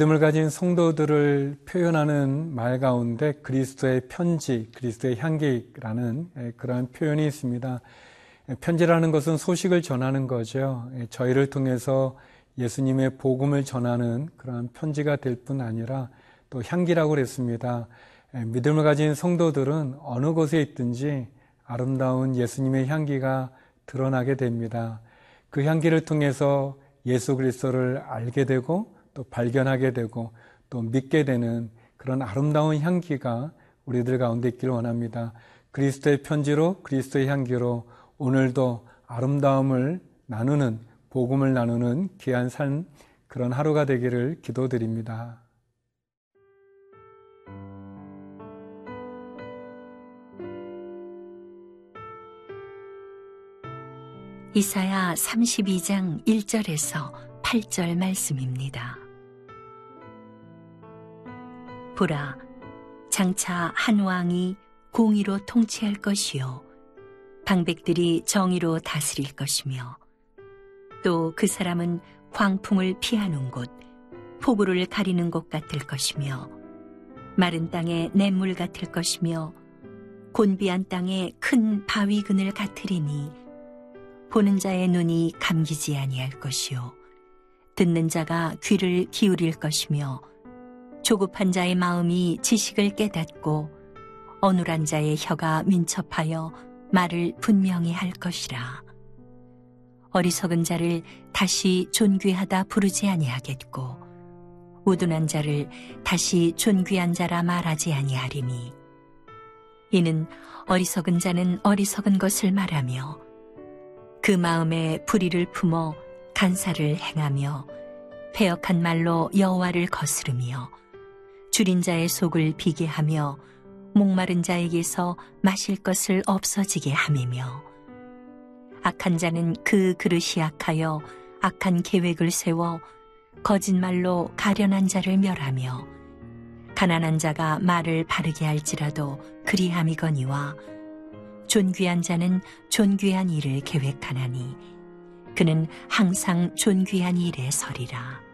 믿음을 가진 성도들을 표현하는 말 가운데 그리스도의 편지, 그리스도의 향기라는 그러한 표현이 있습니다. 편지라는 것은 소식을 전하는 거죠. 저희를 통해서 예수님의 복음을 전하는 그러한 편지가 될 뿐 아니라 또 향기라고 그랬습니다. 믿음을 가진 성도들은 어느 곳에 있든지 아름다운 예수님의 향기가 드러나게 됩니다. 그 향기를 통해서 예수 그리스도를 알게 되고 또 발견하게 되고 또 믿게 되는 그런 아름다운 향기가 우리들 가운데 있기를 원합니다. 그리스도의 편지로 그리스도의 향기로 오늘도 아름다움을 나누는 복음을 나누는 귀한 삶 그런 하루가 되기를 기도드립니다. 이사야 32장 1절에서 8절 말씀입니다. 보라, 장차 한 왕이 공의로 통치할 것이요. 방백들이 정의로 다스릴 것이며, 또 그 사람은 광풍을 피하는 곳, 폭우를 가리는 곳 같을 것이며, 마른 땅에 냇물 같을 것이며, 곤비한 땅에 큰 바위 그늘 같으리니, 보는 자의 눈이 감기지 아니할 것이요 듣는 자가 귀를 기울일 것이며 조급한 자의 마음이 지식을 깨닫고 어눌한 자의 혀가 민첩하여 말을 분명히 할 것이라. 어리석은 자를 다시 존귀하다 부르지 아니하겠고 우둔한 자를 다시 존귀한 자라 말하지 아니하리니. 이는 어리석은 자는 어리석은 것을 말하며 그 마음에 불의를 품어 간사를 행하며 폐역한 말로 여호와를 거스르며 줄인 자의 속을 비게 하며 목마른 자에게서 마실 것을 없어지게 함이며 악한 자는 그 그릇이 악하여 악한 계획을 세워 거짓말로 가련한 자를 멸하며 가난한 자가 말을 바르게 할지라도 그리함이거니와 존귀한 자는 존귀한 일을 계획하나니 그는 항상 존귀한 일에 서리라.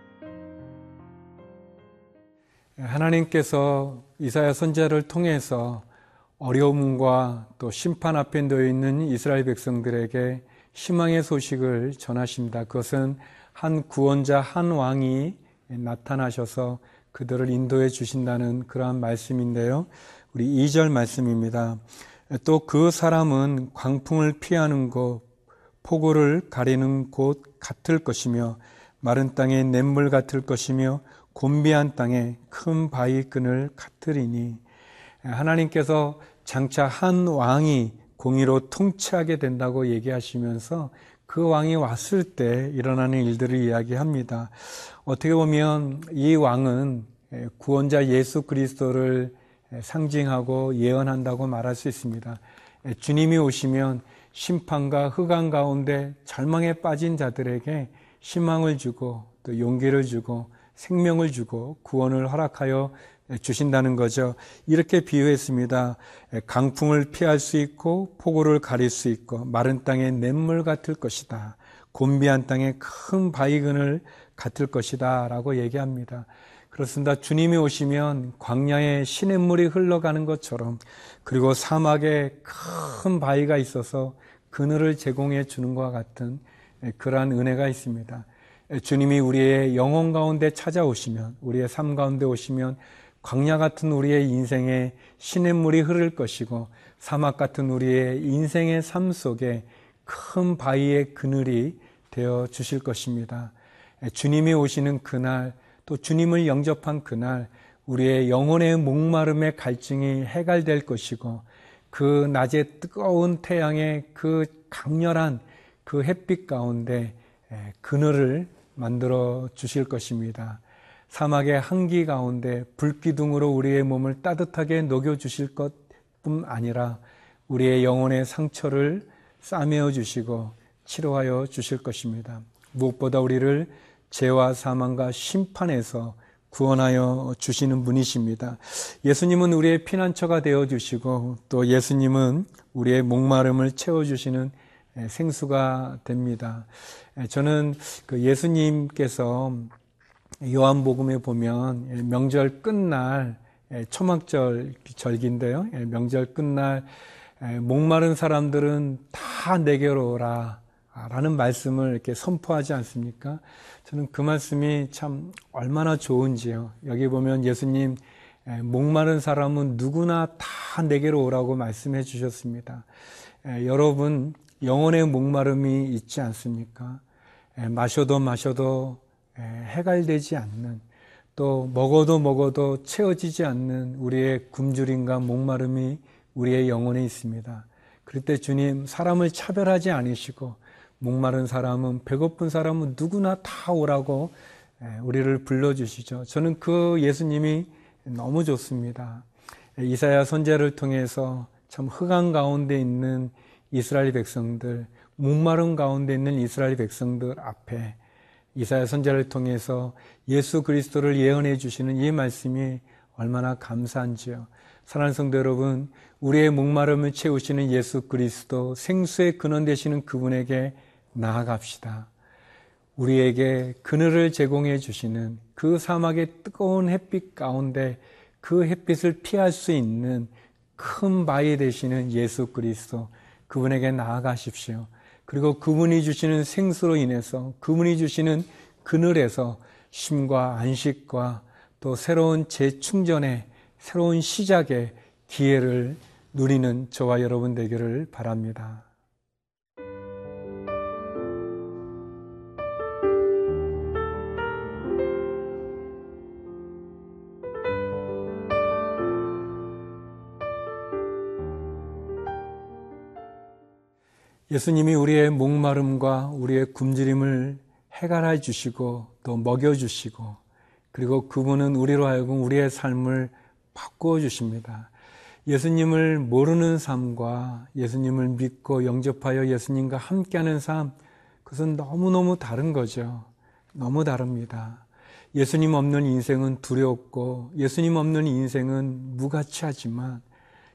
하나님께서 이사야 선자를 통해서 어려움과 또 심판 앞에 놓여 있는 이스라엘 백성들에게 희망의 소식을 전하십니다. 그것은 한 구원자, 한 왕이 나타나셔서 그들을 인도해 주신다는 그러한 말씀인데요. 우리 2절 말씀입니다. 또 그 사람은 광풍을 피하는 곳, 폭우를 가리는 곳 같을 것이며 마른 땅에 냇물 같을 것이며 곤비한 땅에 큰 바위 끈을 같으리니 하나님께서 장차 한 왕이 공의로 통치하게 된다고 얘기하시면서 그 왕이 왔을 때 일어나는 일들을 이야기합니다. 어떻게 보면 이 왕은 구원자 예수 그리스도를 상징하고 예언한다고 말할 수 있습니다. 주님이 오시면 심판과 흑암 가운데 절망에 빠진 자들에게 희망을 주고 또 용기를 주고 생명을 주고 구원을 허락하여 주신다는 거죠. 이렇게 비유했습니다. 강풍을 피할 수 있고 폭우를 가릴 수 있고 마른 땅에 냇물 같을 것이다. 곤비한 땅에 큰 바위근을 같을 것이다. 라고 얘기합니다. 그렇습니다. 주님이 오시면 광야에 시냇물이 흘러가는 것처럼 그리고 사막에 큰 바위가 있어서 그늘을 제공해 주는 것과 같은 그러한 은혜가 있습니다. 주님이 우리의 영혼 가운데 찾아오시면 우리의 삶 가운데 오시면 광야 같은 우리의 인생에 시냇물이 흐를 것이고 사막 같은 우리의 인생의 삶 속에 큰 바위의 그늘이 되어 주실 것입니다. 주님이 오시는 그날 또 주님을 영접한 그날 우리의 영혼의 목마름의 갈증이 해갈될 것이고 그 낮의 뜨거운 태양의 그 강렬한 그 햇빛 가운데 그늘을 만들어 주실 것입니다. 사막의 한기 가운데 불기둥으로 우리의 몸을 따뜻하게 녹여 주실 것뿐 아니라 우리의 영혼의 상처를 싸매어 주시고 치료하여 주실 것입니다. 무엇보다 우리를 죄와 사망과 심판에서 구원하여 주시는 분이십니다. 예수님은 우리의 피난처가 되어 주시고 또 예수님은 우리의 목마름을 채워 주시는 생수가 됩니다. 저는 그 예수님께서 요한복음에 보면 명절 끝날 초막절 절기인데요. 명절 끝날 목마른 사람들은 다 내게로 오라. 라는 말씀을 이렇게 선포하지 않습니까? 저는 그 말씀이 참 얼마나 좋은지요. 여기 보면 예수님 목마른 사람은 누구나 다 내게로 오라고 말씀해 주셨습니다. 여러분 영혼의 목마름이 있지 않습니까? 마셔도 마셔도 해갈되지 않는 또 먹어도 먹어도 채워지지 않는 우리의 굶주림과 목마름이 우리의 영혼에 있습니다. 그럴 때 주님 사람을 차별하지 않으시고 목마른 사람은 배고픈 사람은 누구나 다 오라고 우리를 불러주시죠. 저는 그 예수님이 너무 좋습니다. 이사야 선제를 통해서 참 흑암 가운데 있는 이스라엘 백성들, 목마른 가운데 있는 이스라엘 백성들 앞에 이사야 선제를 통해서 예수 그리스도를 예언해 주시는 이 말씀이 얼마나 감사한지요. 사랑하는 성도 여러분, 우리의 목마름을 채우시는 예수 그리스도, 생수의 근원 되시는 그분에게 나아갑시다. 우리에게 그늘을 제공해 주시는 그 사막의 뜨거운 햇빛 가운데 그 햇빛을 피할 수 있는 큰 바위 되시는 예수 그리스도, 그분에게 나아가십시오. 그리고 그분이 주시는 생수로 인해서 그분이 주시는 그늘에서 쉼과 안식과 또 새로운 재충전의 새로운 시작의 기회를 누리는 저와 여러분 되기를 바랍니다. 예수님이 우리의 목마름과 우리의 굶주림을 해결해 주시고 또 먹여 주시고 그리고 그분은 우리로 하여금 우리의 삶을 바꾸어 주십니다. 예수님을 모르는 삶과 예수님을 믿고 영접하여 예수님과 함께하는 삶, 그것은 너무너무 다른 거죠. 너무 다릅니다. 예수님 없는 인생은 두렵고 예수님 없는 인생은 무가치하지만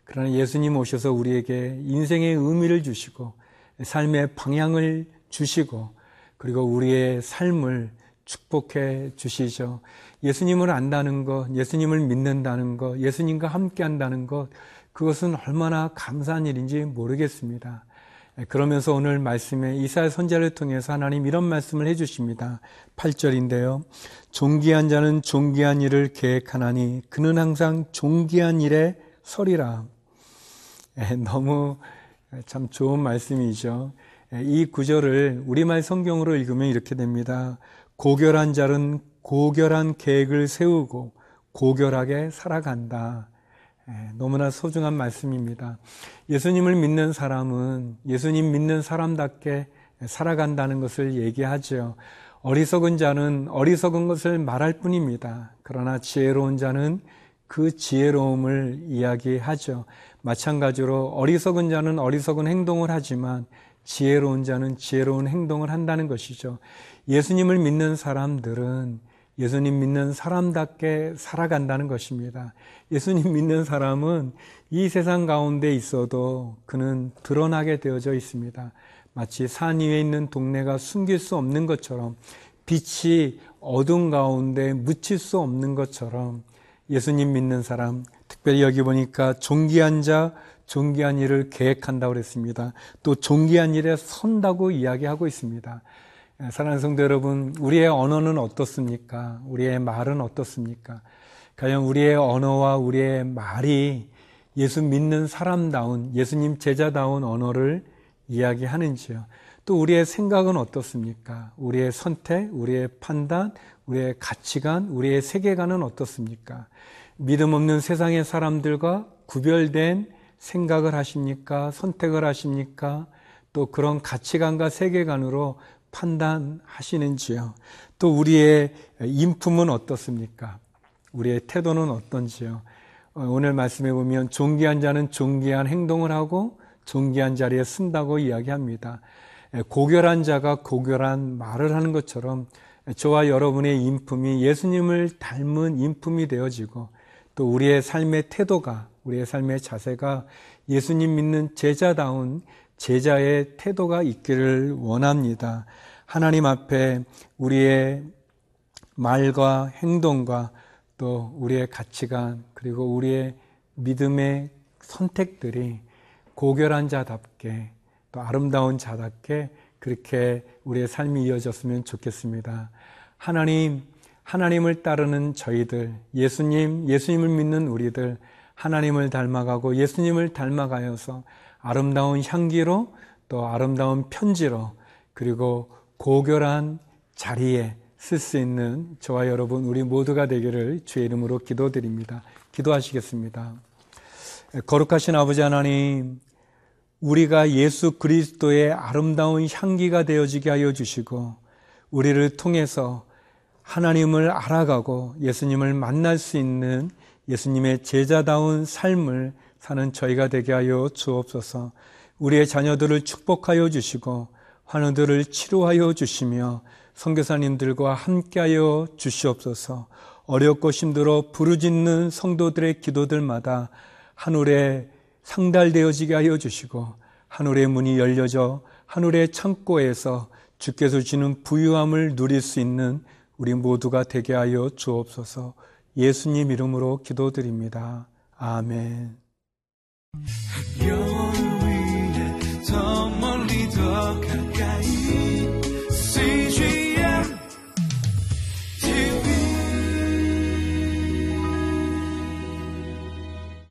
그러나 예수님 오셔서 우리에게 인생의 의미를 주시고 삶의 방향을 주시고 그리고 우리의 삶을 축복해 주시죠. 예수님을 안다는 것, 예수님을 믿는다는 것, 예수님과 함께 한다는 것, 그것은 얼마나 감사한 일인지 모르겠습니다. 그러면서 오늘 말씀에 이사야 선자를 통해서 하나님 이런 말씀을 해 주십니다. 8절인데요. 존귀한 자는 존귀한 일을 계획하나니 그는 항상 존귀한 일에 서리라. 너무 참 좋은 말씀이죠. 이 구절을 우리말 성경으로 읽으면 이렇게 됩니다. 고결한 자는 고결한 계획을 세우고 고결하게 살아간다. 너무나 소중한 말씀입니다. 예수님을 믿는 사람은 예수님 믿는 사람답게 살아간다는 것을 얘기하죠. 어리석은 자는 어리석은 것을 말할 뿐입니다. 그러나 지혜로운 자는 그 지혜로움을 이야기하죠. 마찬가지로 어리석은 자는 어리석은 행동을 하지만 지혜로운 자는 지혜로운 행동을 한다는 것이죠. 예수님을 믿는 사람들은 예수님 믿는 사람답게 살아간다는 것입니다. 예수님 믿는 사람은 이 세상 가운데 있어도 그는 드러나게 되어져 있습니다. 마치 산 위에 있는 동네가 숨길 수 없는 것처럼 빛이 어둠 가운데 묻힐 수 없는 것처럼 예수님 믿는 사람, 특별히 여기 보니까 존귀한 자, 존귀한 일을 계획한다고 그랬습니다. 또 존귀한 일에 선다고 이야기하고 있습니다. 예, 사랑하는 성도 여러분, 우리의 언어는 어떻습니까? 우리의 말은 어떻습니까? 과연 우리의 언어와 우리의 말이 예수 믿는 사람다운, 예수님 제자다운 언어를 이야기하는지요? 또 우리의 생각은 어떻습니까? 우리의 선택, 우리의 판단, 우리의 가치관, 우리의 세계관은 어떻습니까? 믿음 없는 세상의 사람들과 구별된 생각을 하십니까? 선택을 하십니까? 또 그런 가치관과 세계관으로 판단하시는지요? 또 우리의 인품은 어떻습니까? 우리의 태도는 어떤지요? 어, 오늘 말씀해 보면 존귀한 자는 존귀한 행동을 하고 존귀한 자리에 쓴다고 이야기합니다. 고결한 자가 고결한 말을 하는 것처럼 저와 여러분의 인품이 예수님을 닮은 인품이 되어지고 또 우리의 삶의 태도가, 우리의 삶의 자세가 예수님 믿는 제자다운 제자의 태도가 있기를 원합니다. 하나님 앞에 우리의 말과 행동과 또 우리의 가치관 그리고 우리의 믿음의 선택들이 고결한 자답게 또 아름다운 자답게 그렇게 우리의 삶이 이어졌으면 좋겠습니다. 하나님, 하나님을 따르는 저희들, 예수님, 예수님을 믿는 우리들, 하나님을 닮아가고 예수님을 닮아가여서 아름다운 향기로 또 아름다운 편지로 그리고 고결한 자리에 쓸 수 있는 저와 여러분 우리 모두가 되기를 주의 이름으로 기도드립니다. 기도하시겠습니다. 거룩하신 아버지 하나님, 우리가 예수 그리스도의 아름다운 향기가 되어지게 하여 주시고 우리를 통해서 하나님을 알아가고 예수님을 만날 수 있는 예수님의 제자다운 삶을 사는 저희가 되게 하여 주옵소서. 우리의 자녀들을 축복하여 주시고 환우들을 치료하여 주시며 선교사님들과 함께하여 주시옵소서. 어렵고 힘들어 부르짖는 성도들의 기도들마다 하늘에 상달되어지게 하여 주시고 하늘의 문이 열려져 하늘의 창고에서 주께서 주는 부유함을 누릴 수 있는 우리 모두가 되게 하여 주옵소서 예수님 이름으로 기도드립니다. 아멘. 별 위에 더 멀리 더 가까이